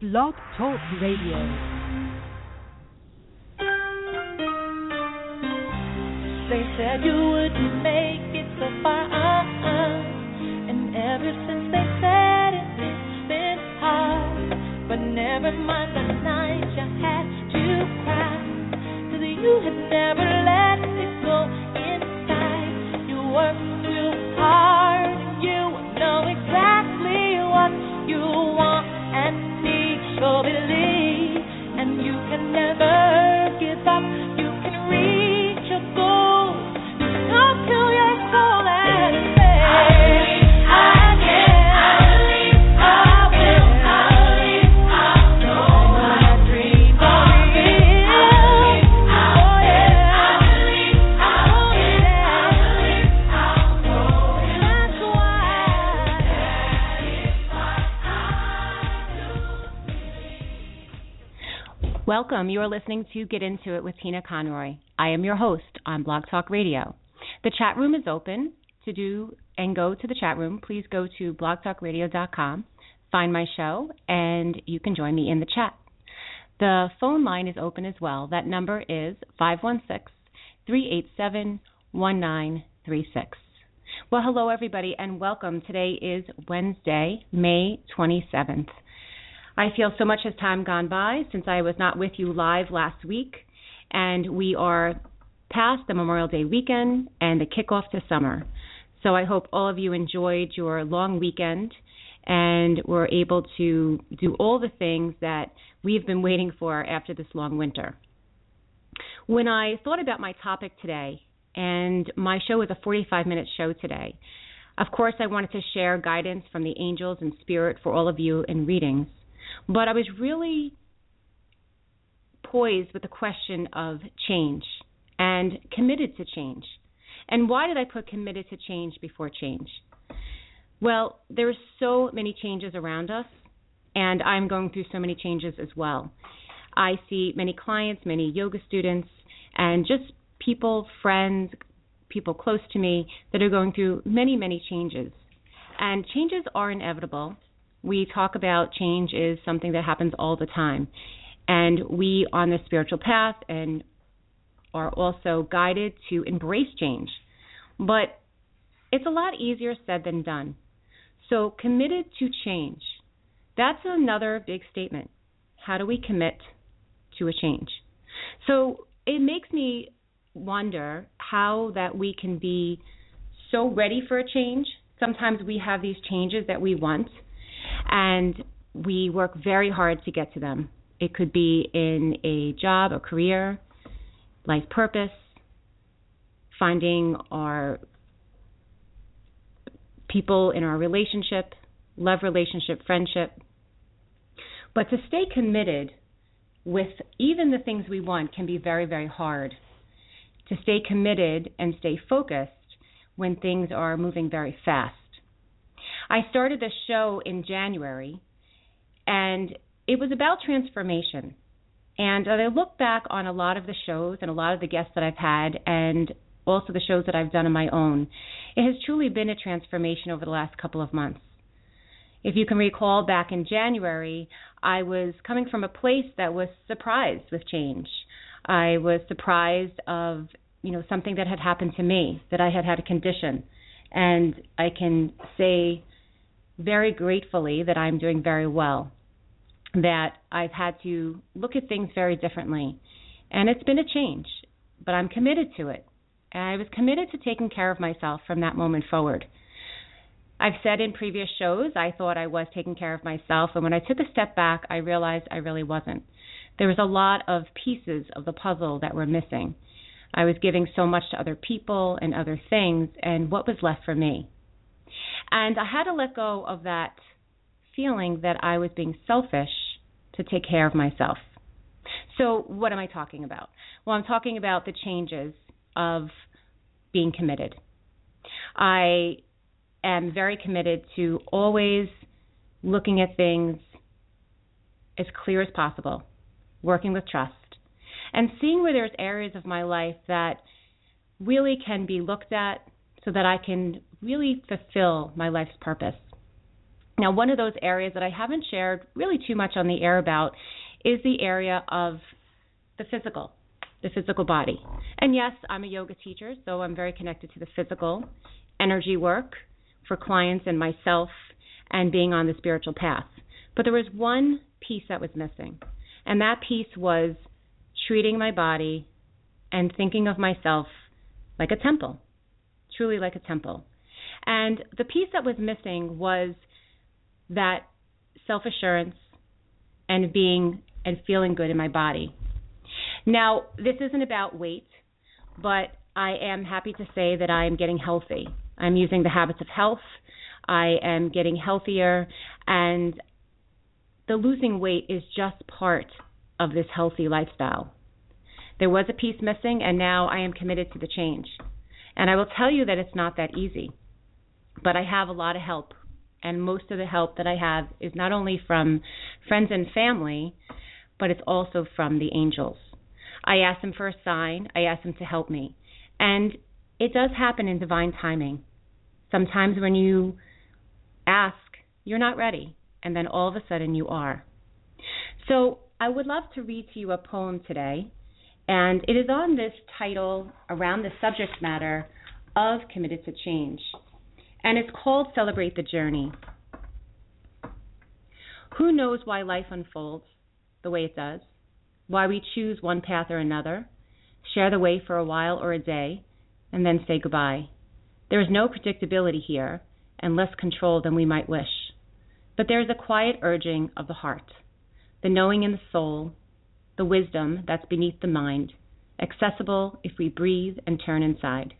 Blog Talk Radio. They said you wouldn't make it so far, uh-uh. and ever since they said it, it's been hard. But never mind the night you had to cry, 'cause you had never let Welcome. You are listening to Get Into It with Tina Conroy. I am your host on Blog Talk Radio. The chat room is open to do and go to the chat room. Please go to blogtalkradio.com, find my show, and you can join me in the chat. The phone line is open as well. That number is 516 387 1936. Well, hello, everybody, and welcome. Today is Wednesday, May 27th. I feel so much has time gone by since I was not with you live last week, and we are past the Memorial Day weekend and the kickoff to summer. So I hope all of you enjoyed your long weekend and were able to do all the things that we've been waiting for after this long winter. When I thought about my topic today, and my show is a 45 minute show today, of course, I wanted to share guidance from the angels and spirit for all of you in readings. But I was really poised with the question of change and committed to change. And why did I put committed to change before change? Well, there are so many changes around us, and I'm going through so many changes as well. I see many clients, many yoga students, and just people, friends, people close to me that are going through many, many changes. And changes are inevitable. We talk about change is something that happens all the time. And we on the spiritual path and are also guided to embrace change. But it's a lot easier said than done. So, committed to change. That's another big statement. How do we commit to a change? So, it makes me wonder how that we can be so ready for a change. Sometimes we have these changes that we want and we work very hard to get to them. It could be in a job, a career, life purpose, finding our people in our relationship, love relationship, friendship. But to stay committed with even the things we want can be very, very hard. To stay committed and stay focused when things are moving very fast. I started this show in January, and it was about transformation. And I look back on a lot of the shows and a lot of the guests that I've had, and also the shows that I've done on my own. It has truly been a transformation over the last couple of months. If you can recall back in January, I was coming from a place that was surprised with change. I was surprised of, you know, something that had happened to me, that I had had a condition. And I can say very gratefully that I'm doing very well. That I've had to look at things very differently. And it's been a change, but I'm committed to it. And I was committed to taking care of myself from that moment forward. I've said in previous shows, I thought I was taking care of myself. And when I took a step back, I realized I really wasn't. There was a lot of pieces of the puzzle that were missing. I was giving so much to other people and other things, and what was left for me? And I had to let go of that feeling that I was being selfish to take care of myself. So, what am I talking about? Well, I'm talking about the changes of being committed. I am very committed to always looking at things as clear as possible, working with trust, and seeing where there's areas of my life that really can be looked at so that I can really fulfill my life's purpose. Now, one of those areas that I haven't shared really too much on the air about is the area of the physical, the physical body. And yes, I'm a yoga teacher, so I'm very connected to the physical energy work for clients and myself and being on the spiritual path. But there was one piece that was missing, and that piece was treating my body and thinking of myself like a temple, truly like a temple. And the piece that was missing was that self assurance and being and feeling good in my body. Now, this isn't about weight, but I am happy to say that I am getting healthy. I'm using the habits of health. I am getting healthier, and the losing weight is just part of this healthy lifestyle. There was a piece missing, and now I am committed to the change. And I will tell you that it's not that easy, but I have a lot of help. And most of the help that I have is not only from friends and family, but it's also from the angels. I ask them for a sign, I ask them to help me. And it does happen in divine timing. Sometimes when you ask, you're not ready, and then all of a sudden you are. So I would love to read to you a poem today and it is on this title, around the subject matter of Committed to Change. And it's called Celebrate the Journey. Who knows why life unfolds the way it does? Why we choose one path or another, share the way for a while or a day, and then say goodbye. There is no predictability here, and less control than we might wish. But there is a quiet urging of the heart, the knowing in the soul, the wisdom that's beneath the mind, accessible if we breathe and turn inside.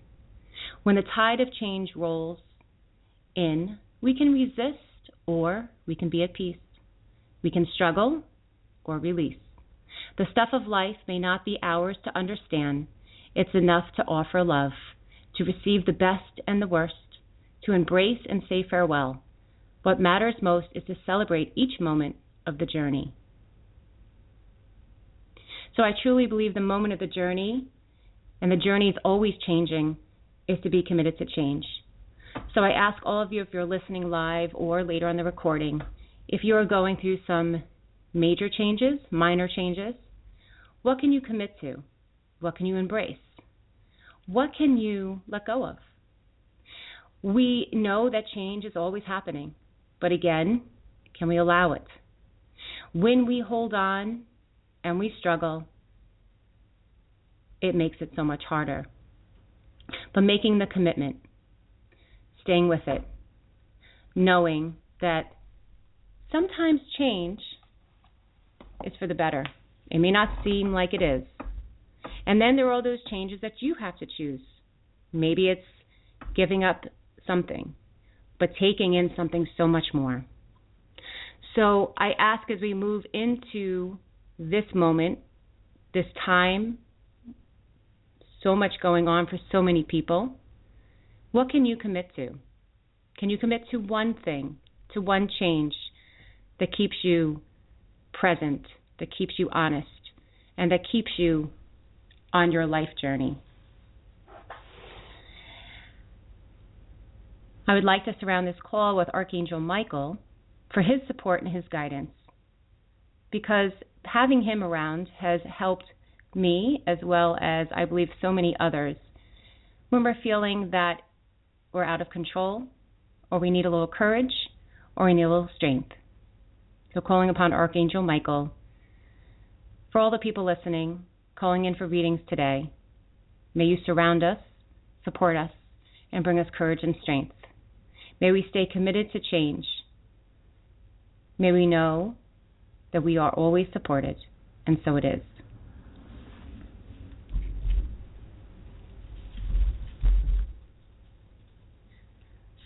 When the tide of change rolls in, we can resist or we can be at peace. We can struggle or release. The stuff of life may not be ours to understand. It's enough to offer love, to receive the best and the worst, to embrace and say farewell. What matters most is to celebrate each moment of the journey. So I truly believe the moment of the journey, and the journey is always changing, is to be committed to change. So I ask all of you, if you're listening live or later on the recording, if you are going through some major changes, minor changes, what can you commit to? What can you embrace? What can you let go of? We know that change is always happening, but again, can we allow it? When we hold on and we struggle, it makes it so much harder. But making the commitment, staying with it, knowing that sometimes change is for the better. It may not seem like it is. And then there are all those changes that you have to choose. Maybe it's giving up something, but taking in something so much more. So I ask as we move into this moment, this time, so much going on for so many people. What can you commit to? Can you commit to one thing, to one change that keeps you present, that keeps you honest, and that keeps you on your life journey? I would like to surround this call with Archangel Michael for his support and his guidance because having him around has helped me as well as I believe so many others when we're feeling that we're out of control or we need a little courage or we need a little strength. So calling upon Archangel Michael for all the people listening, calling in for readings today, may you surround us, support us, and bring us courage and strength. May we stay committed to change. May we know that we are always supported, and so it is.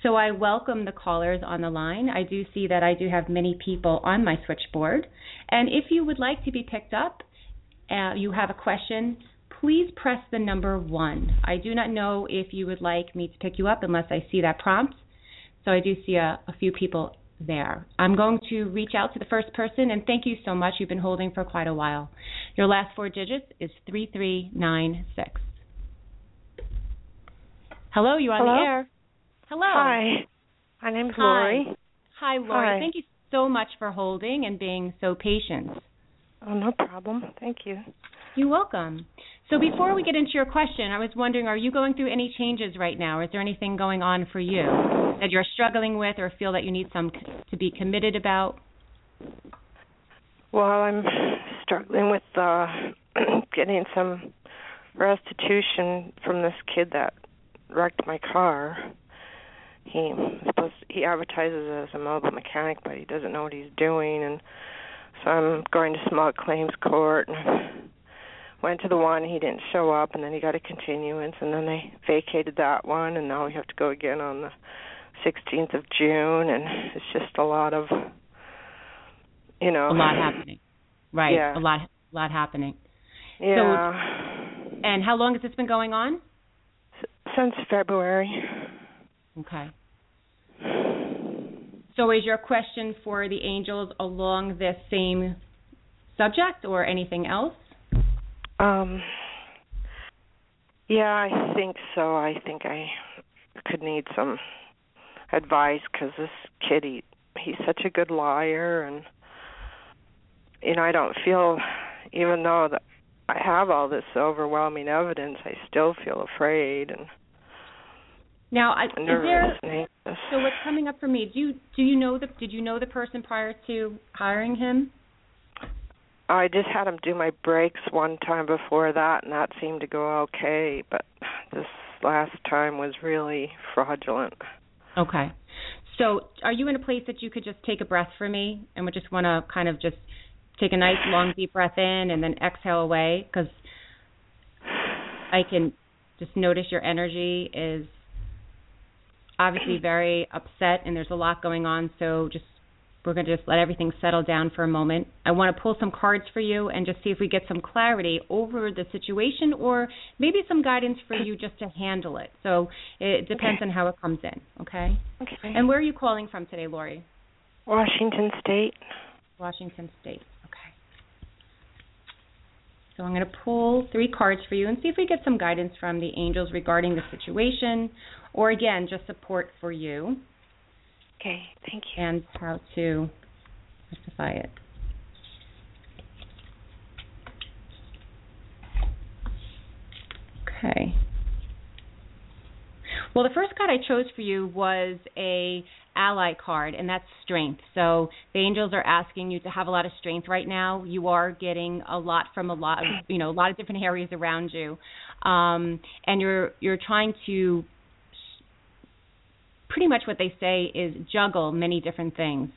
So I welcome the callers on the line. I do see that I do have many people on my switchboard. And if you would like to be picked up, uh, you have a question, please press the number one. I do not know if you would like me to pick you up unless I see that prompt. So I do see a, a few people there. I'm going to reach out to the first person and thank you so much. You've been holding for quite a while. Your last four digits is 3396. Hello, you on Hello? the air. Hello. Hi. My name's Hi. Lori. Hi, Lori. Hi. Thank you so much for holding and being so patient. Oh, no problem. Thank you. You're welcome. So before we get into your question, I was wondering, are you going through any changes right now? Is there anything going on for you that you're struggling with or feel that you need some to be committed about? Well, I'm struggling with uh getting some restitution from this kid that wrecked my car. He supposed he advertises as a mobile mechanic, but he doesn't know what he's doing, and so I'm going to small claims court. And went to the one, he didn't show up, and then he got a continuance, and then they vacated that one, and now we have to go again on the 16th of June, and it's just a lot of, you know, A lot happening. Right. Yeah. A lot a lot happening. Yeah. And how long has this been going on? Since February. Okay. So is your question for the angels along this same subject or anything else? Um Yeah, I think so. I think I could need some advice cuz this kid he he's such a good liar and you know, I don't feel even though that I have all this overwhelming evidence, I still feel afraid and Now, I, is there so what's coming up for me? Do you do you know the did you know the person prior to hiring him? I just had him do my brakes one time before that, and that seemed to go okay. But this last time was really fraudulent. Okay. So, are you in a place that you could just take a breath for me and would just want to kind of just take a nice long deep breath in and then exhale away cuz I can just notice your energy is obviously very upset and there's a lot going on so just we're going to just let everything settle down for a moment. I want to pull some cards for you and just see if we get some clarity over the situation or maybe some guidance for you just to handle it. So it depends Okay. on how it comes in, okay? Okay. And where are you calling from today, Lori? Washington State. Washington State. Okay. So I'm going to pull three cards for you and see if we get some guidance from the angels regarding the situation or again, just support for you Okay, thank you. and how to rectify it. Okay. Well, the first card I chose for you was a ally card, and that's strength. So the angels are asking you to have a lot of strength right now. You are getting a lot from a lot of you know a lot of different areas around you, um, and you're you're trying to pretty much what they say is juggle many different things.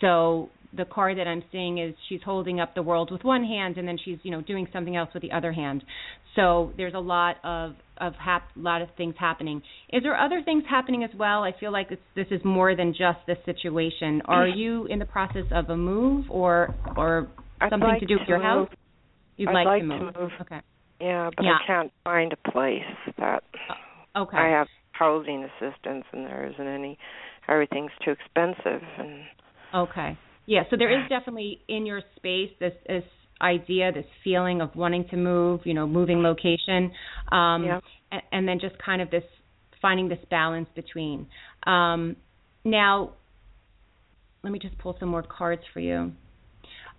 So the card that I'm seeing is she's holding up the world with one hand and then she's you know doing something else with the other hand. So there's a lot of of hap- lot of things happening. Is there other things happening as well? I feel like it's, this is more than just this situation. Are you in the process of a move or or I'd something like to do with your move. house? You'd I'd like, like to to move. move. Okay. Yeah, but Yeah. I can't find a place that uh, Okay. I have housing assistance, and there isn't any. Everything's too expensive, and Okay. Yeah, so there is definitely in your space this this idea, this feeling of wanting to move, you know, moving location, um, Yeah. and, and then just kind of this finding this balance between. Um, now, let me just pull some more cards for you.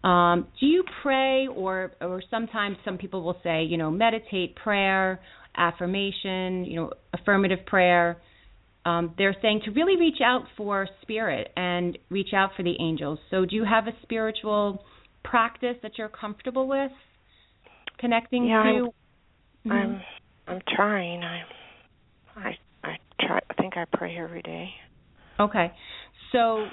Um, do you pray, or or sometimes some people will say, you know, meditate, prayer, affirmation, you know, affirmative prayer um, they're saying to really reach out for spirit and reach out for the angels. So, do you have a spiritual practice that you're comfortable with connecting Yeah, to? Mhm. I'm I'm trying. I I I try. I think I pray every day. Okay. So,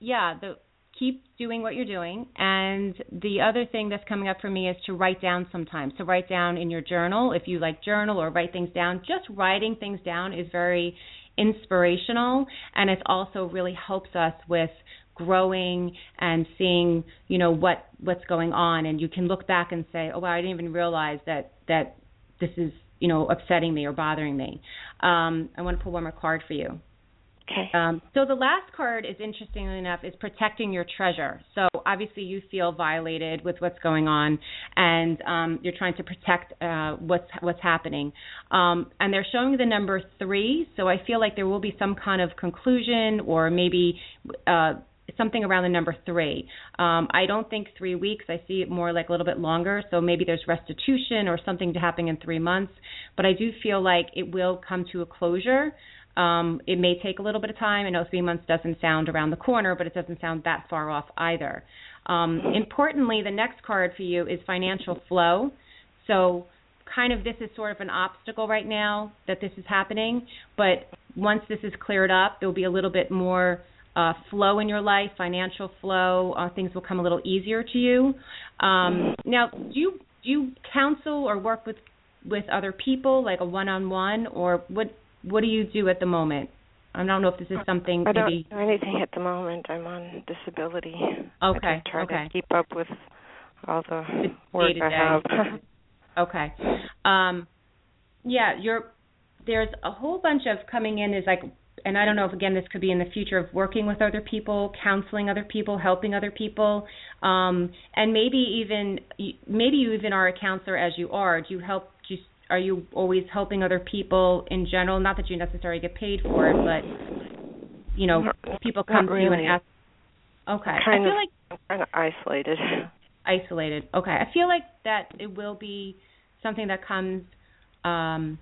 yeah, the keep doing what you're doing. And the other thing that's coming up for me is to write down sometimes. So write down in your journal if you like journal or write things down. Just writing things down is very inspirational and it also really helps us with growing and seeing, you know, what what's going on and you can look back and say, "Oh, wow, I didn't even realize that that this is, you know, upsetting me or bothering me." Um I want to pull one more card for you. Okay. Um, so the last card is interestingly enough is protecting your treasure. So obviously you feel violated with what's going on, and um, you're trying to protect uh, what's what's happening. Um, and they're showing the number three, so I feel like there will be some kind of conclusion or maybe. Uh, something around the number three. Um, I don't think three weeks. I see it more like a little bit longer. So maybe there's restitution or something to happen in three months. But I do feel like it will come to a closure. Um, it may take a little bit of time. I know three months doesn't sound around the corner, but it doesn't sound that far off either. Um, importantly, the next card for you is financial flow. So, kind of this is sort of an obstacle right now that this is happening, but once this is cleared up, there'll be a little bit more uh, flow in your life, financial flow. Uh, things will come a little easier to you. Um, now, do you do you counsel or work with with other people, like a one-on-one, or what what do you do at the moment? I don't know if this is something I maybe. don't do anything at the moment. I'm on disability. Okay. I try okay. to keep up with all the The work. I have. Okay. Um, yeah, you're. There's a whole bunch of coming in is like, and I don't know if again this could be in the future of working with other people, counseling other people, helping other people, um, and maybe even maybe you even are a counselor as you are. Do you help? Are you always helping other people in general? Not that you necessarily get paid for it, but you know, Not- people come to you and ask. Okay, I feel of- like I'm kind of isolated. isolated. Okay. I feel like that it will be something that comes um,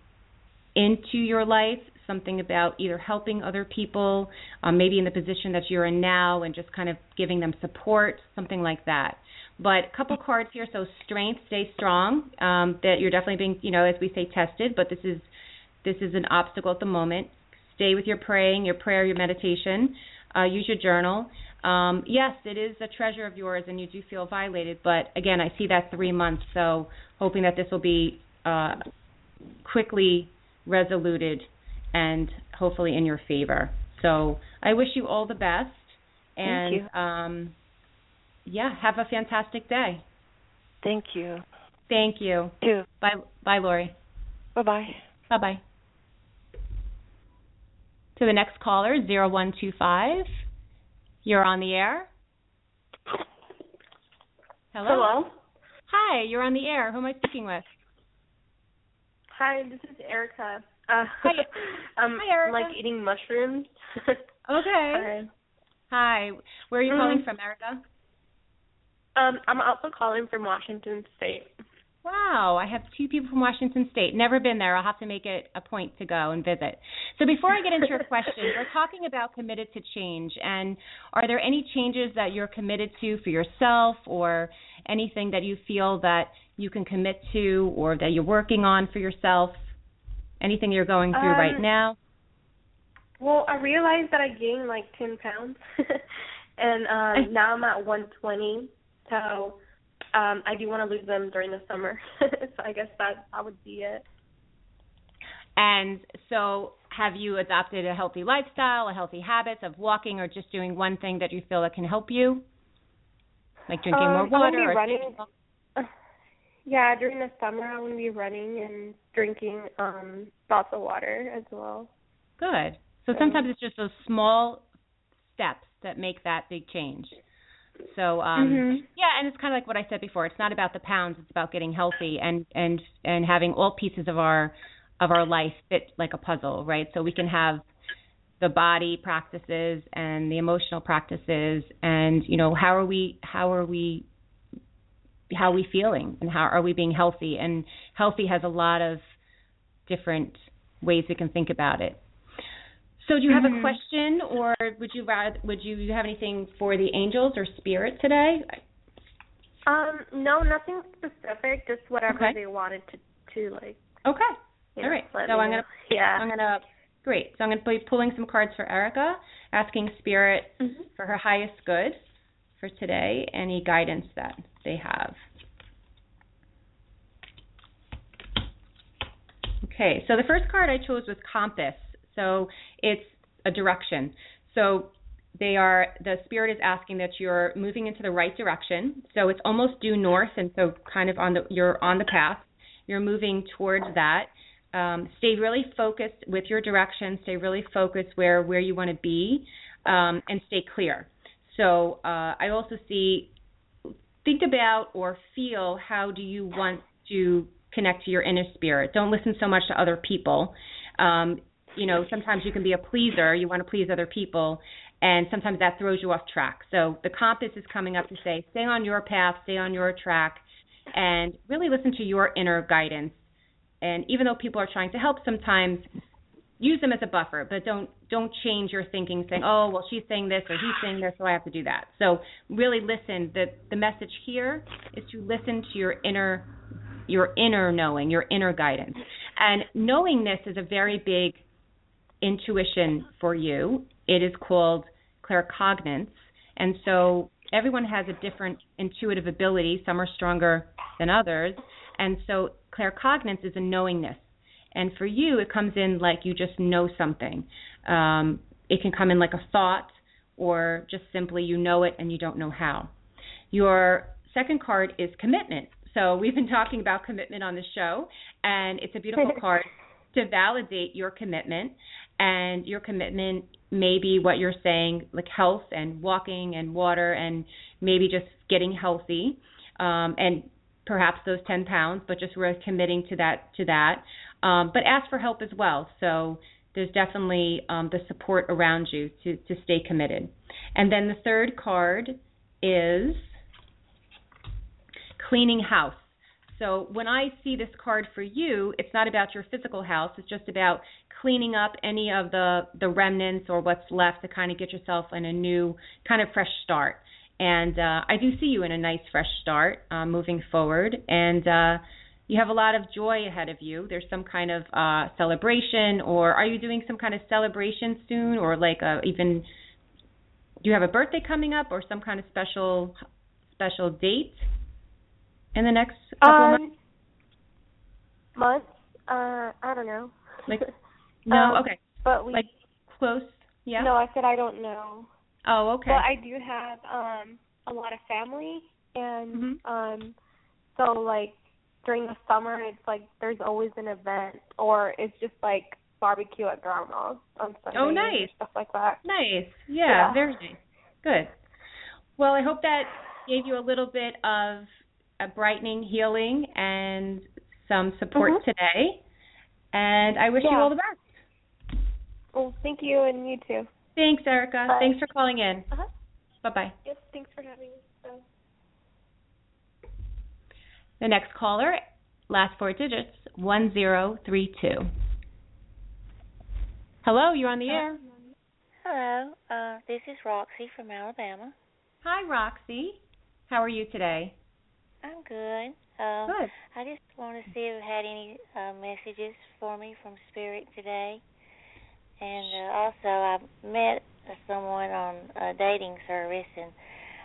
into your life, something about either helping other people, um, maybe in the position that you're in now, and just kind of giving them support, something like that. But a couple cards here. So strength, stay strong. Um, that you're definitely being, you know, as we say, tested. But this is this is an obstacle at the moment. Stay with your praying, your prayer, your meditation. Uh, use your journal. Um, yes, it is a treasure of yours, and you do feel violated. But again, I see that three months. So hoping that this will be uh, quickly resoluted and hopefully in your favor. So I wish you all the best. And Thank um, yeah, have a fantastic day. Thank you. Thank you. Too. Bye, bye, Lori. Bye bye. Bye bye. To the next caller, zero one two five. You're on the air. Hello. Hello. Hi, you're on the air. Who am I speaking with? Hi, this is Erica. Uh, Hi. I'm Hi, Erica. like eating mushrooms. Okay. Hi. Hi. Where are you calling Mm. from, Erica? Um, I'm also calling from Washington State. Wow, I have two people from Washington State. Never been there. I'll have to make it a point to go and visit. So before I get into your question, we're talking about committed to change. And are there any changes that you're committed to for yourself or anything that you feel that you can commit to or that you're working on for yourself? Anything you're going through right Um, now? Well, I realized that I gained like 10 pounds, and um, now I'm at 120. So um, I do want to lose them during the summer. so I guess that that would be it. And so have you adopted a healthy lifestyle, a healthy habits of walking or just doing one thing that you feel that can help you? Like drinking Um, more water or running. Yeah, during the summer I want to be running and drinking um lots of water as well. Good. So sometimes it's just those small steps that make that big change. So um Mhm. yeah, and it's kind of like what I said before. It's not about the pounds, it's about getting healthy and and and having all pieces of our of our life fit like a puzzle, right? So we can have the body practices and the emotional practices and you know, how are we how are we how are we feeling and how are we being healthy and healthy has a lot of different ways we can think about it. So do you have a Mhm. question or would you rather would you have anything for the angels or spirit today? Um, no, nothing specific, just whatever Okay. they wanted to to like. Okay. All know, right. So I'm gonna Yeah. I'm gonna great. So I'm gonna be pulling some cards for Erica, asking spirit Mhm. for her highest good for today, any guidance that they have. Okay, so the first card I chose was compass. So it's a direction. So they are the spirit is asking that you're moving into the right direction. So it's almost due north, and so kind of on the you're on the path. You're moving towards that. um, stay really focused with your direction. Stay really focused where where you want to be, um, and stay clear. So uh, I also see think about or feel how do you want to connect to your inner spirit. Don't listen so much to other people. Um, you know, sometimes you can be a pleaser. You want to please other people, and sometimes that throws you off track. So the compass is coming up to say, stay on your path, stay on your track, and really listen to your inner guidance. And even though people are trying to help, sometimes use them as a buffer, but don't don't change your thinking, saying, oh, well, she's saying this or he's saying this, so I have to do that. So really listen. The the message here is to listen to your inner your inner knowing, your inner guidance. And knowing this is a very big intuition for you. It is called claircognizance. And so everyone has a different intuitive ability. Some are stronger than others. And so claircognizance is a knowingness. And for you, it comes in like you just know something. Um, it can come in like a thought, or just simply you know it and you don't know how. Your second card is commitment. So we've been talking about commitment on the show, and it's a beautiful card to validate your commitment. And your commitment may be what you're saying, like health and walking and water, and maybe just getting healthy, um, and perhaps those 10 pounds, but just really committing to that to that. Um, but ask for help as well. So there's definitely um, the support around you to to stay committed. And then the third card is cleaning house. So when I see this card for you, it's not about your physical house. It's just about cleaning up any of the the remnants or what's left to kind of get yourself in a new kind of fresh start. And uh, I do see you in a nice fresh start uh, moving forward, and uh, you have a lot of joy ahead of you. There's some kind of uh, celebration, or are you doing some kind of celebration soon, or like a, uh, even do you have a birthday coming up, or some kind of special special date? In the next couple um? Months? Uh, I don't know. Like no, um, okay. But we like close, yeah. No, I said I don't know. Oh, okay. But I do have um a lot of family, and mm-hmm. um, so like during the summer, it's like there's always an event, or it's just like barbecue at grandma's on Sunday. Oh, nice. Stuff like that. Nice. Yeah, yeah, very nice. Good. Well, I hope that gave you a little bit of a brightening, healing, and some support mm-hmm. today. And I wish yeah. you all the best. Well, thank you, and you too. Thanks, Erica. Bye. Thanks for calling in. Uh-huh. Bye bye. Yes, thanks for having me. Bye. The next caller, last four digits, 1032. Hello, you're on the air. Hello, uh, this is Roxy from Alabama. Hi, Roxy. How are you today? I'm good. Um, good. I just want to see if you had any uh, messages for me from Spirit today. And uh, also, I met someone on a dating service, and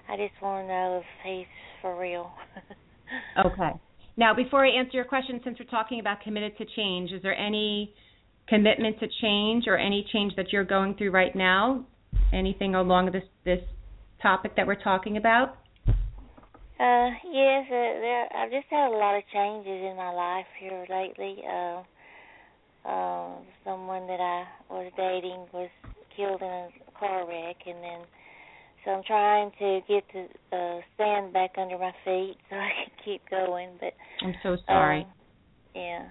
I just want to know if he's for real. okay. Now, before I answer your question, since we're talking about committed to change, is there any commitment to change or any change that you're going through right now? Anything along this this topic that we're talking about? Uh, yes, uh, there. I've just had a lot of changes in my life here lately. Uh, uh, someone that I was dating was killed in a car wreck, and then so I'm trying to get the uh, stand back under my feet so I can keep going. But I'm so sorry. Um, yeah,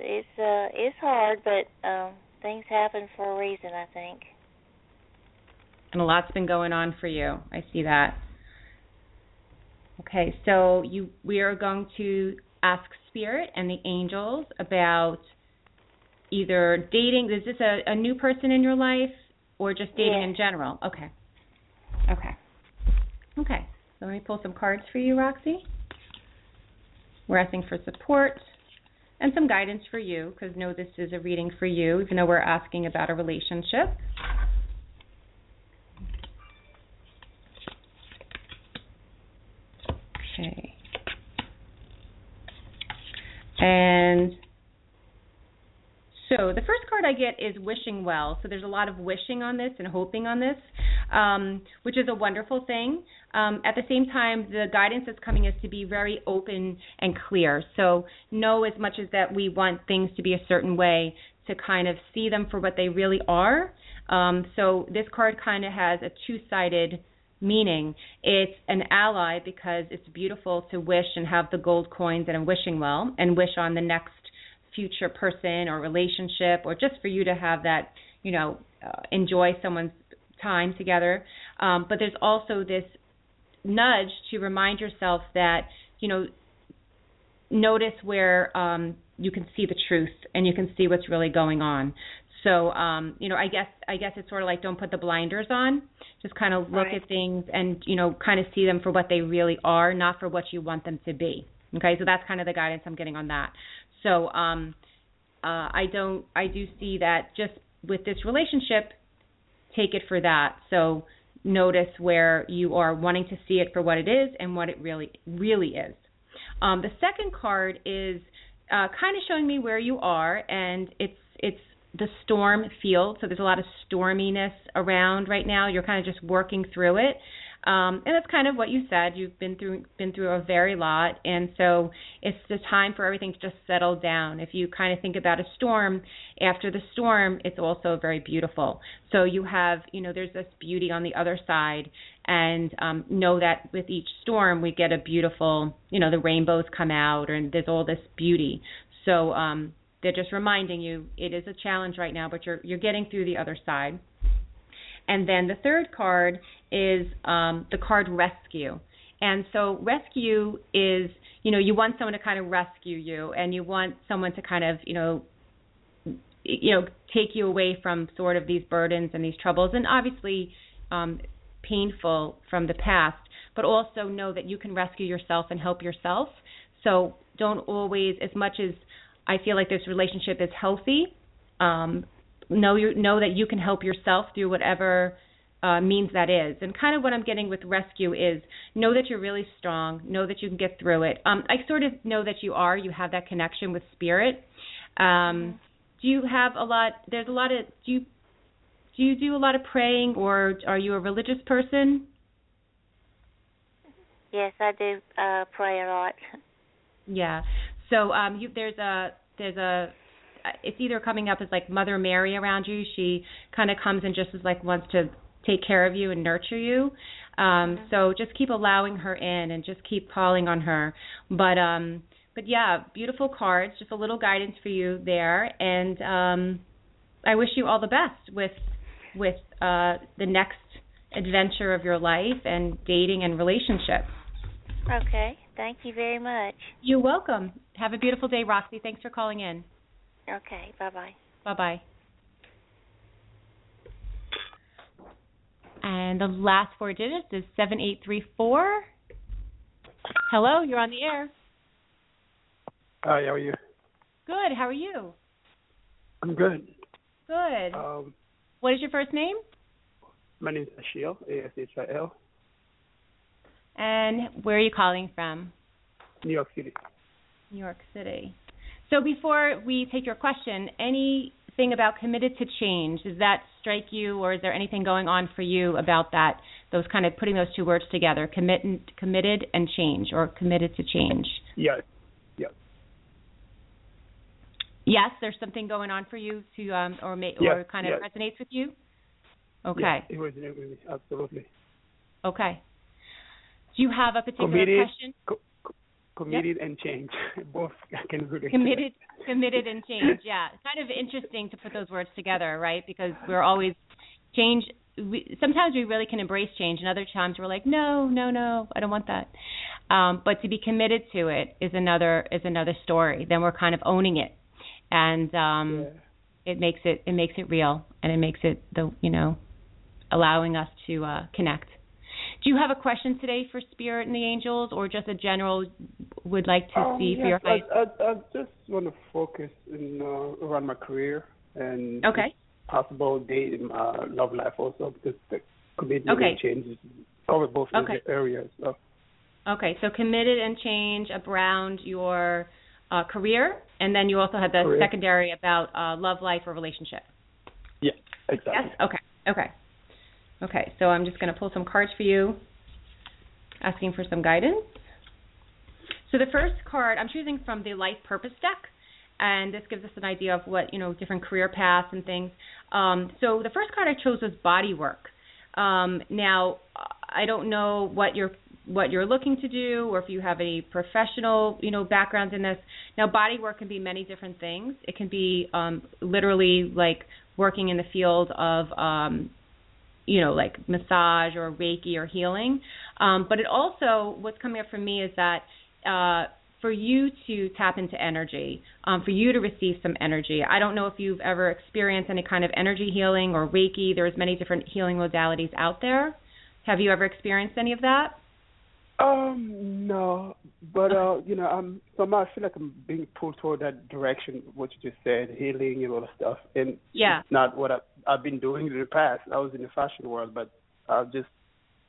it's uh, it's hard, but um, things happen for a reason, I think. And a lot's been going on for you. I see that. Okay, so you we are going to ask Spirit and the angels about either dating. Is this a, a new person in your life or just dating yeah. in general? Okay. Okay. Okay. So let me pull some cards for you, Roxy. We're asking for support and some guidance for you because know this is a reading for you, even though we're asking about a relationship. Okay. And so the first card I get is wishing well. So there's a lot of wishing on this and hoping on this, um, which is a wonderful thing. Um, at the same time, the guidance that's coming is to be very open and clear. So know as much as that we want things to be a certain way, to kind of see them for what they really are. Um, so this card kind of has a two-sided meaning. It's an ally because it's beautiful to wish and have the gold coins and a wishing well and wish on the next future person or relationship or just for you to have that, you know, uh, enjoy someone's time together. Um, but there's also this nudge to remind yourself that, you know, notice where um, you can see the truth and you can see what's really going on. So, um, you know, I guess I guess it's sort of like don't put the blinders on. Just kind of look right. at things and you know, kind of see them for what they really are, not for what you want them to be. Okay, so that's kind of the guidance I'm getting on that. So, um, uh, I don't, I do see that just with this relationship, take it for that. So notice where you are wanting to see it for what it is and what it really, really is. Um, the second card is uh, kind of showing me where you are, and it's it's the storm field. So there's a lot of storminess around right now. You're kind of just working through it. Um, and that's kind of what you said. You've been through been through a very lot, and so it's the time for everything to just settle down. If you kind of think about a storm, after the storm, it's also very beautiful. So you have, you know, there's this beauty on the other side, and um, know that with each storm, we get a beautiful, you know, the rainbows come out, and there's all this beauty. So um, they're just reminding you it is a challenge right now, but you're you're getting through the other side. And then the third card is um, the card rescue. And so rescue is, you know, you want someone to kind of rescue you, and you want someone to kind of, you know, you know, take you away from sort of these burdens and these troubles, and obviously um, painful from the past, but also know that you can rescue yourself and help yourself. So don't always, as much as I feel like this relationship is healthy, um, know you know that you can help yourself through whatever uh, means that is. And kind of what I'm getting with rescue is know that you're really strong, know that you can get through it. Um, I sort of know that you are. You have that connection with spirit. Um, do you have a lot? There's a lot of do you do you do a lot of praying, or are you a religious person? Yes, I do uh pray a lot. Yeah. So um, you, there's a there's a it's either coming up as like Mother Mary around you. She kind of comes and just as like wants to take care of you and nurture you. Um. So just keep allowing her in and just keep calling on her. But um, but yeah, beautiful cards. Just a little guidance for you there, and um, I wish you all the best with with uh, the next adventure of your life and dating and relationships. Okay. Thank you very much. You're welcome. Have a beautiful day, Roxy. Thanks for calling in. Okay. Bye bye. Bye bye. And the last four digits is 7834. Hello, you're on the air. Hi, how are you? Good. How are you? I'm good. Good. Um, What is your first name? my name is Ashil, A-S-H-I-L, And where are you calling from? New York City. New York City. So before we take your question, anything about committed to change, does that strike you or is there anything going on for you about that? Those kind of putting those two words together, commit committed and change or committed to change. Yes, yes, Yes, there's something going on for you to um or may, Yes, or kind of yes. resonates with you. Okay. yes, it was with me, absolutely. Okay. Do you have a particular Committed, question? co- co- committed and change. Both can really Committed, committed, and change. Yeah, kind of interesting to put those words together, right? Because we're always change. We, sometimes we really can embrace change, and other times we're like, no, no, no, I don't want that. Um, but to be committed to it is another is another story. Then we're kind of owning it, and um, Yeah. it makes it it makes it real, and it makes it the you know allowing us to uh, connect. Do you have a question today for Spirit and the Angels, or just a general would like to Um, see for yes, your highest? I, I, I just want to focus in, uh, around my career and Okay. possible date in my love life also because the commitment Okay. and changes cover both Okay. areas. So, Okay, so committed and change around your uh, career, and then you also had the Career. secondary about uh, love life or relationship. yeah, exactly. Yes. Okay. Okay. Okay. So I'm just going to pull some cards for you. asking for some guidance. So the first card I'm choosing from the Life Purpose deck, and this gives us an idea of what you know different career paths and things. Um, so the first card I chose was body work. Um, now I don't know what you're what you're looking to do or if you have any professional you know background in this now body work can be many different things it can be um literally like working in the field of um you know like massage or reiki or healing um but it also what's coming up for me is that uh for you to tap into energy, um, for you to receive some energy. I don't know if you've ever experienced any kind of energy healing or Reiki. There's many different healing modalities out there. Have you ever experienced any of that? Um, no, but uh, you know, I'm somehow I feel like I'm being pulled toward that direction. What you just said, healing and all the stuff, and yeah, it's not what I, I've been doing in the past. I was in the fashion world, but I just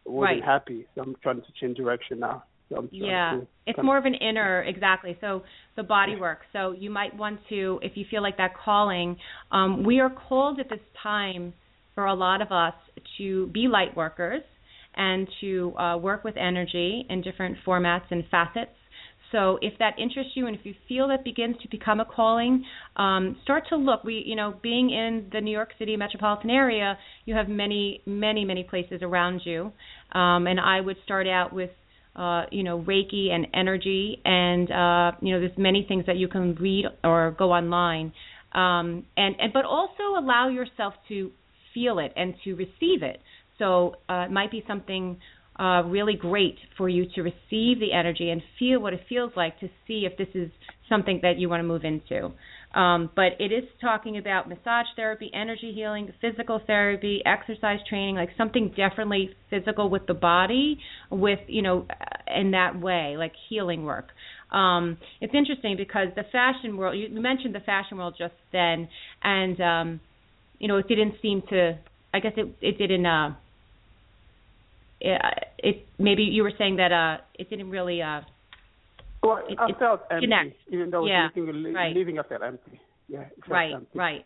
wasn't Right. happy, so I'm trying to change direction now. So I'm Yeah, it's more of an inner, exactly. So the body work. So you might want to, if you feel like that calling, um, we are called at this time for a lot of us to be light workers and to uh, work with energy in different formats and facets. So if that interests you and if you feel that begins to become a calling, um, start to look. We, you know, being in the New York City metropolitan area, you have many, many, many places around you, um, and I would start out with uh, you know, Reiki and energy, and uh, you know, there's many things that you can read or go online, um, and and but also allow yourself to feel it and to receive it. So uh, it might be something uh, really great for you to receive the energy and feel what it feels like to see if this is something that you want to move into. Um, but it is talking about massage therapy, energy healing, physical therapy, exercise training, like something definitely physical with the body, with you know, in that way, like healing work. Um, it's interesting because the fashion world. You mentioned the fashion world just then, and um, you know, it didn't seem to. I guess it it didn't. Uh, it, it maybe you were saying that uh, it didn't really. Uh, Well, it- I felt empty, connects. even though Yeah, I was making a li- right. living. I felt empty. Yeah, right empty. right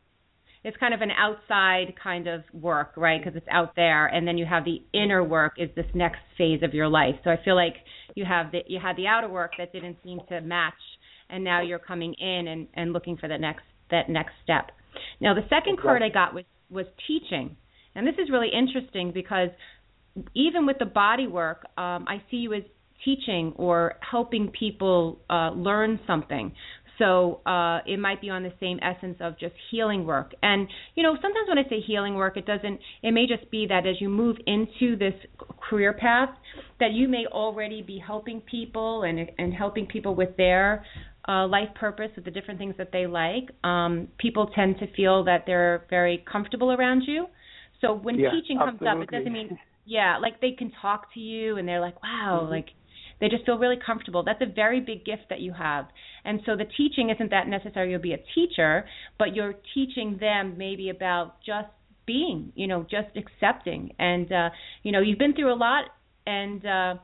it's kind of an outside kind of work right because it's out there and then you have the inner work is this next phase of your life so i feel like you have the you had the outer work that didn't seem to match and now you're coming in and and looking for the next that next step now the second card i got was was teaching and this is really interesting because even with the body work um i see you as teaching or helping people uh learn something so uh, it might be on the same essence of just healing work. And you know, sometimes when I say healing work, it doesn't. It may just be that as you move into this career path, that you may already be helping people and and helping people with their uh, life purpose, with the different things that they like. Um, people tend to feel that they're very comfortable around you. So when Yeah, teaching comes up, it doesn't mean yeah, like they can talk to you and they're like, wow, Mm-hmm. like they just feel really comfortable. That's a very big gift that you have. And so the teaching isn't that necessarily you'll be a teacher, but you're teaching them maybe about just being, you know, just accepting. And uh, you know, you've been through a lot and uh,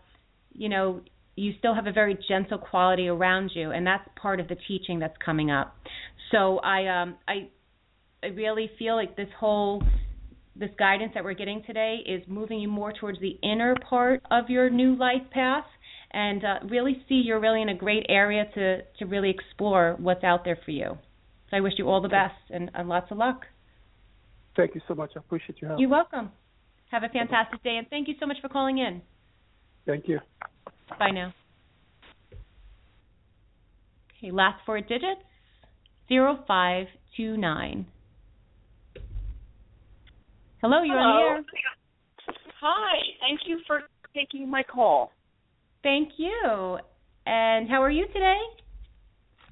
you know, you still have a very gentle quality around you and that's part of the teaching that's coming up. So I um I I really feel like this whole this guidance that we're getting today is moving you more towards the inner part of your new life path and uh, really see you're really in a great area to to really explore what's out there for you. So I wish you all the best and, and lots of luck. Thank you so much. I appreciate your help. You're welcome. Have a fantastic day and thank you so much for calling in. Thank you. Bye now. Okay, last four digits zero five two nine. Hello, you're on the air. Hi. Thank you for taking my call. Thank you. And how are you today?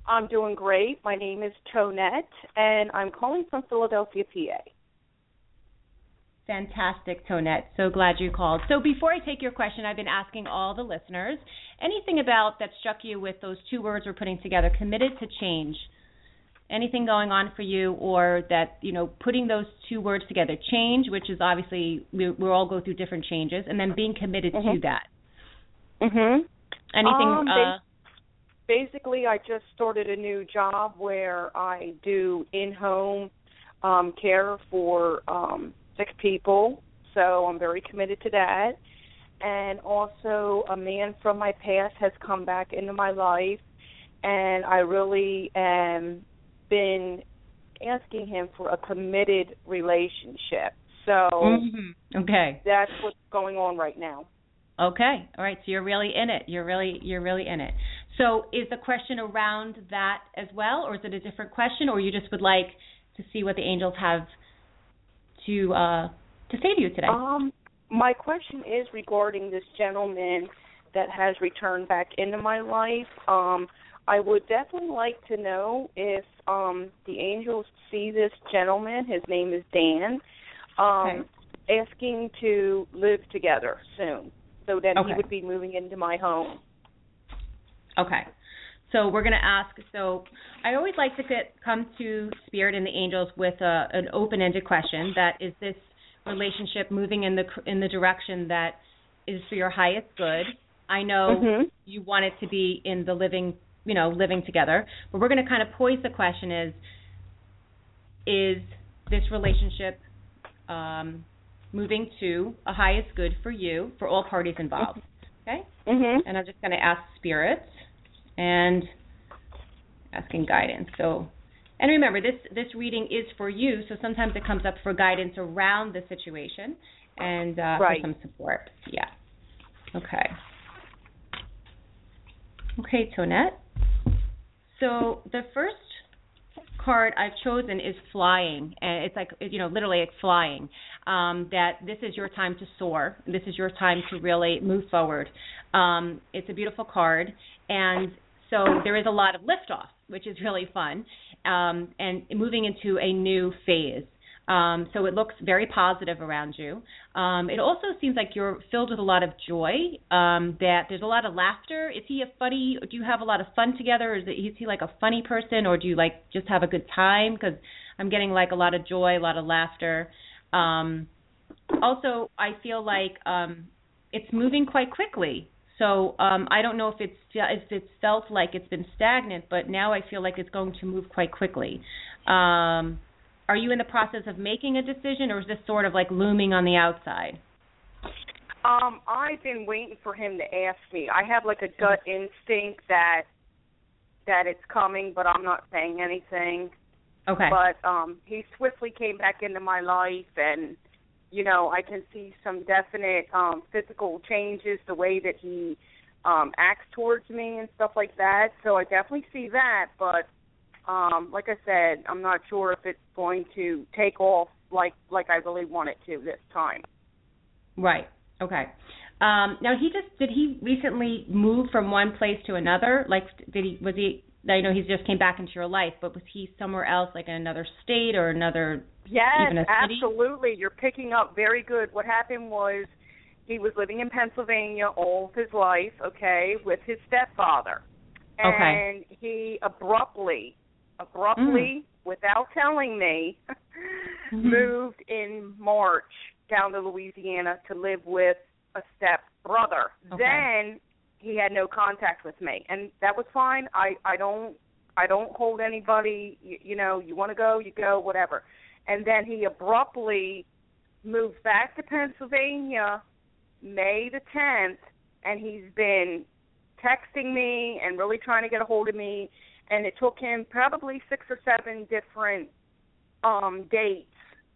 I'm doing great. My name is Tonette, and I'm calling from Philadelphia, PA. Fantastic, Tonette. So glad you called. So before I take your question, I've been asking all the listeners anything about that struck you with those two words we're putting together, committed to change. Anything going on for you, or that you know, putting those two words together, change, which is obviously we we all go through different changes, and then being committed to Mhm. that. Mhm. Anything? Um, uh, Basically, I just started a new job where I do in-home um care for um sick people, so I'm very committed to that. and also a man from my past has come back into my life, and I really am been asking him for a committed relationship. So mm-hmm. okay, that's what's going on right now. Okay, all right. So you're really in it. You're really you're really in it. So is the question around that as well, or is it a different question, or you just would like to see what the angels have to uh, to say to you today? Um, my question is regarding this gentleman that has returned back into my life. Um, I would definitely like to know if um, the angels see this gentleman. His name is Dan. Um, okay. Asking to live together soon, so that okay. he would be moving into my home. Okay. So we're going to ask. So I always like to get, come to Spirit and the angels with a, an open-ended question. That is this relationship moving in the in the direction that is for your highest good. I know mm-hmm. you want it to be in the living, you know, living together. But we're going to kind of poise the question: is is this relationship um, moving to a highest good for you, for all parties involved? Okay. Mm-hmm. And I'm just going to ask spirits and asking guidance. So and remember, this this reading is for you, so sometimes it comes up for guidance around the situation and uh, right. for some support. Yeah. Okay. Okay, Tonette. So the first card I've chosen is flying, and it's like you know literally it's flying. Um, that this is your time to soar. This is your time to really move forward. Um, it's a beautiful card, and so there is a lot of liftoff, which is really fun, um, and moving into a new phase. Um, so it looks very positive around you. Um, it also seems like you're filled with a lot of joy. Um, that there's a lot of laughter. Is he a funny? Do you have a lot of fun together? Is, it, is he like a funny person, or do you like just have a good time? Because I'm getting like a lot of joy, a lot of laughter. Um, also, I feel like um, it's moving quite quickly. So um, I don't know if it's if it's felt like it's been stagnant, but now I feel like it's going to move quite quickly. Um, are you in the process of making a decision, or is this sort of like looming on the outside? Um, I've been waiting for him to ask me. I have like a gut instinct that that it's coming, but I'm not saying anything. Okay. But um, he swiftly came back into my life, and you know, I can see some definite um physical changes, the way that he um acts towards me and stuff like that. So I definitely see that, but um like I said, I'm not sure if it's going to take off like like I really want it to this time. Right. Okay. Um now he just did he recently move from one place to another? Like did he was he I know he just came back into your life, but was he somewhere else, like in another state or another Yes, absolutely. You're picking up very good. What happened was he was living in Pennsylvania all of his life, okay, with his stepfather. And okay. he abruptly, abruptly, mm. without telling me, mm-hmm. moved in March down to Louisiana to live with a step brother. Okay. Then he had no contact with me, and that was fine. I I don't I don't hold anybody. You, you know, you want to go, you go, whatever and then he abruptly moved back to Pennsylvania May the 10th, and he's been texting me and really trying to get a hold of me. And it took him probably six or seven different um dates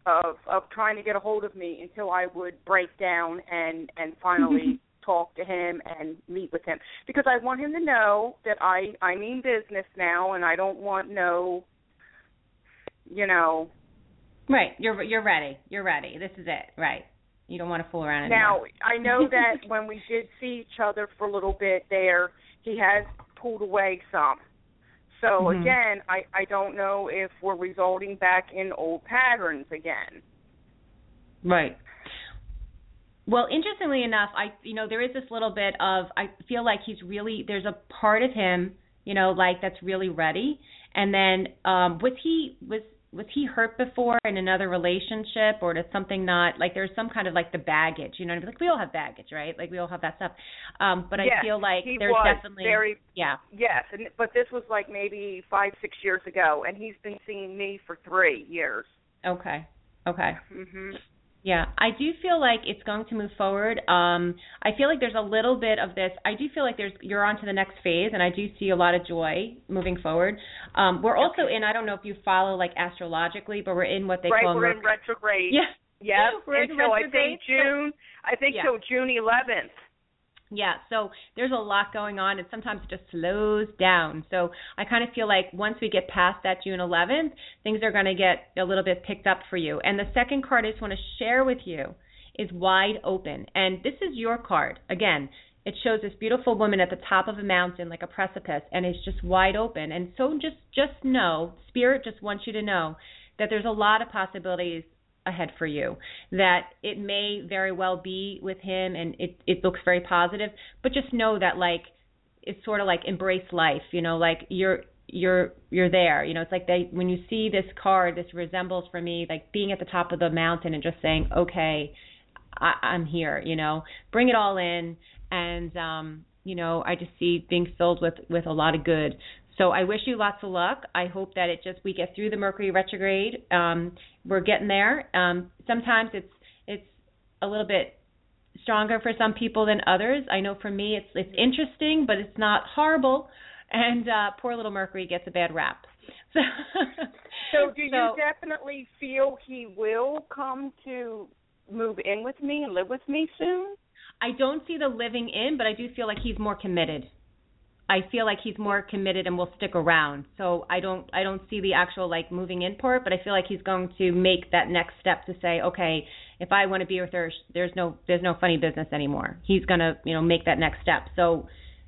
of of trying to get a hold of me until I would break down and and finally talk to him and meet with him because I want him to know that I I mean business now and I don't want no you know Right. You're you're ready. You're ready. This is it. Right. You don't want to fool around anymore. Now I know that when we did see each other for a little bit there, he has pulled away some. So mm-hmm. again, I I don't know if we're resulting back in old patterns again. Right. Well, interestingly enough, I you know there is this little bit of I feel like he's really there's a part of him you know like that's really ready, and then um was he was was he hurt before in another relationship or did something not like there's some kind of like the baggage you know like we all have baggage right? Like we all have that stuff. Um but yes, i feel like he there's definitely very yeah. Yes and but this was like maybe five six years ago and he's been seeing me for three years. Okay okay. Mhm Yeah, I do feel like it's going to move forward. Um, I feel like there's a little bit of this. I do feel like there's you're on to the next phase, and I do see a lot of joy moving forward. Um, we're also in. I don't know if you follow like astrologically, but we're in what they right, call. we're in retrograde. Yeah. Yep. We're in until I retrograde, think June. I think Yeah. till June 11th. Yeah, so there's a lot going on, and sometimes it just slows down. So I kind of feel like once we get past that June 11th, things are going to get a little bit picked up for you. And the second card I just want to share with you is wide open, and this is your card. Again, it shows this beautiful woman at the top of a mountain, like a precipice, and it's just wide open. And so just just know, Spirit just wants you to know that there's a lot of possibilities ahead for you. That it may very well be with him and it it looks very positive but just know that like it's sort of like embrace life you know like you're you're you're there. You know it's like they when you see this card this resembles for me like being at the top of the mountain and just saying okay I, i'm here you know? Bring it all in and um you know i just see being filled with with a lot of good so I wish you lots of luck. I hope that it just we get through the Mercury retrograde. Um, we're getting there. Um, sometimes it's it's a little bit stronger for some people than others. I know for me it's it's interesting, but it's not horrible. And uh, poor little Mercury gets a bad rap. So, So do you So- definitely feel he will come to move in with me and live with me soon? I don't see the living in, but I do feel like he's more committed. I feel like he's more committed and will stick around. So I don't I don't see the actual like moving in part, but I feel like he's going to make that next step to say, okay, if I want to be with her, there's no there's no funny business anymore. He's gonna you know make that next step. So,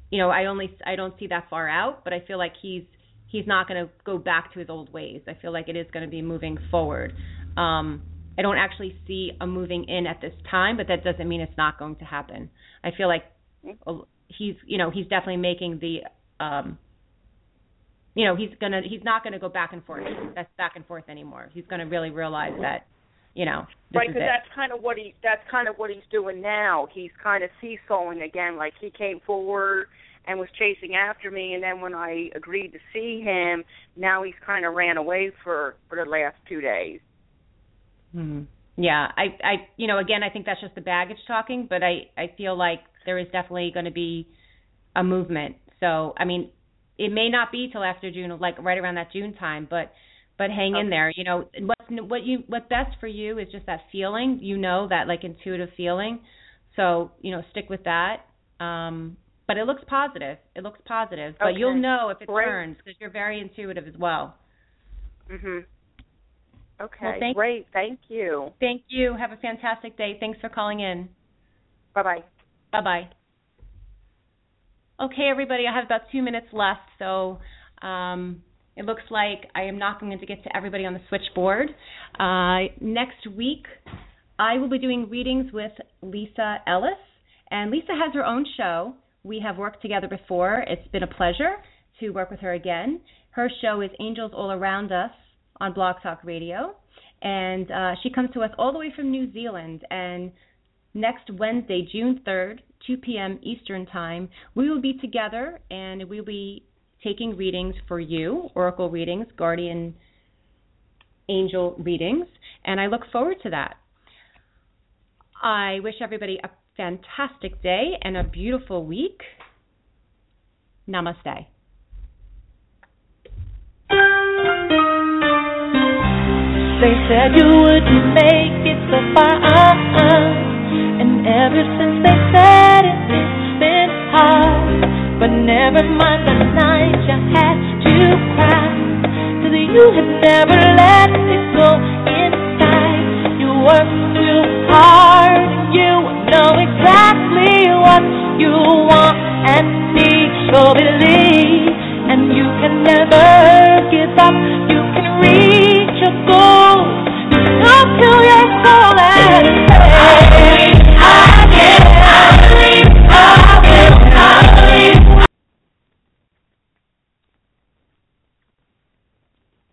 you know, I only I don't see that far out, but I feel like he's he's not to go back to his old ways. I feel like it is to be moving forward. Um, I don't actually see a moving in at this time, but that doesn't mean it's not going to happen. I feel like he's you know he's definitely making the um you know he's gonna he's not gonna go back and forth that's back and forth anymore he's gonna really realize that you know this right, because that's kind of what he that's kind of what he's doing now. He's kind of seesawing again. Like he came forward and was chasing after me, and then when I agreed to see him, now he's kind of ran away for for the last two days. Mhm. Yeah, I, I, you know, again, I think that's just the baggage talking, but I, I feel like there is definitely going to be a movement. So, I mean, it may not be till after June, like right around that June time, but, but hang in there. You know, what's what you what's best for you is just that feeling. You know that like intuitive feeling. So, you know, stick with that. Um, but it looks positive. It looks positive, but you'll know if it Great. turns because you're very intuitive as well. Mhm. Okay. Well, thank- Great. Thank you. Thank you. Have a fantastic day. Thanks for calling in. Bye bye. Bye bye. Okay, everybody, I have about two minutes left, so um, it looks like I am not going to get to everybody on the switchboard. Uh, next week, I will be doing readings with Lisa Ellis, and Lisa has her own show. We have worked together before. It's been a pleasure to work with her again. Her show is Angels All Around Us on Blog Talk Radio, and uh, she comes to us all the way from New Zealand. And next Wednesday, June 3rd, 2 p.m. Eastern Time, we will be together and we'll be taking readings for you, oracle readings, guardian angel readings, and I look forward to that. I wish everybody a fantastic day and a beautiful week. Namaste. They said you wouldn't make it so far, uh-uh. And ever since they said it, it's been hard. But never mind the night you had to cry. Cause you had never let it go inside. You worked too hard and you know exactly what you want and need. So believe, and you can never give up. You can reach your goals. Talk to your soul and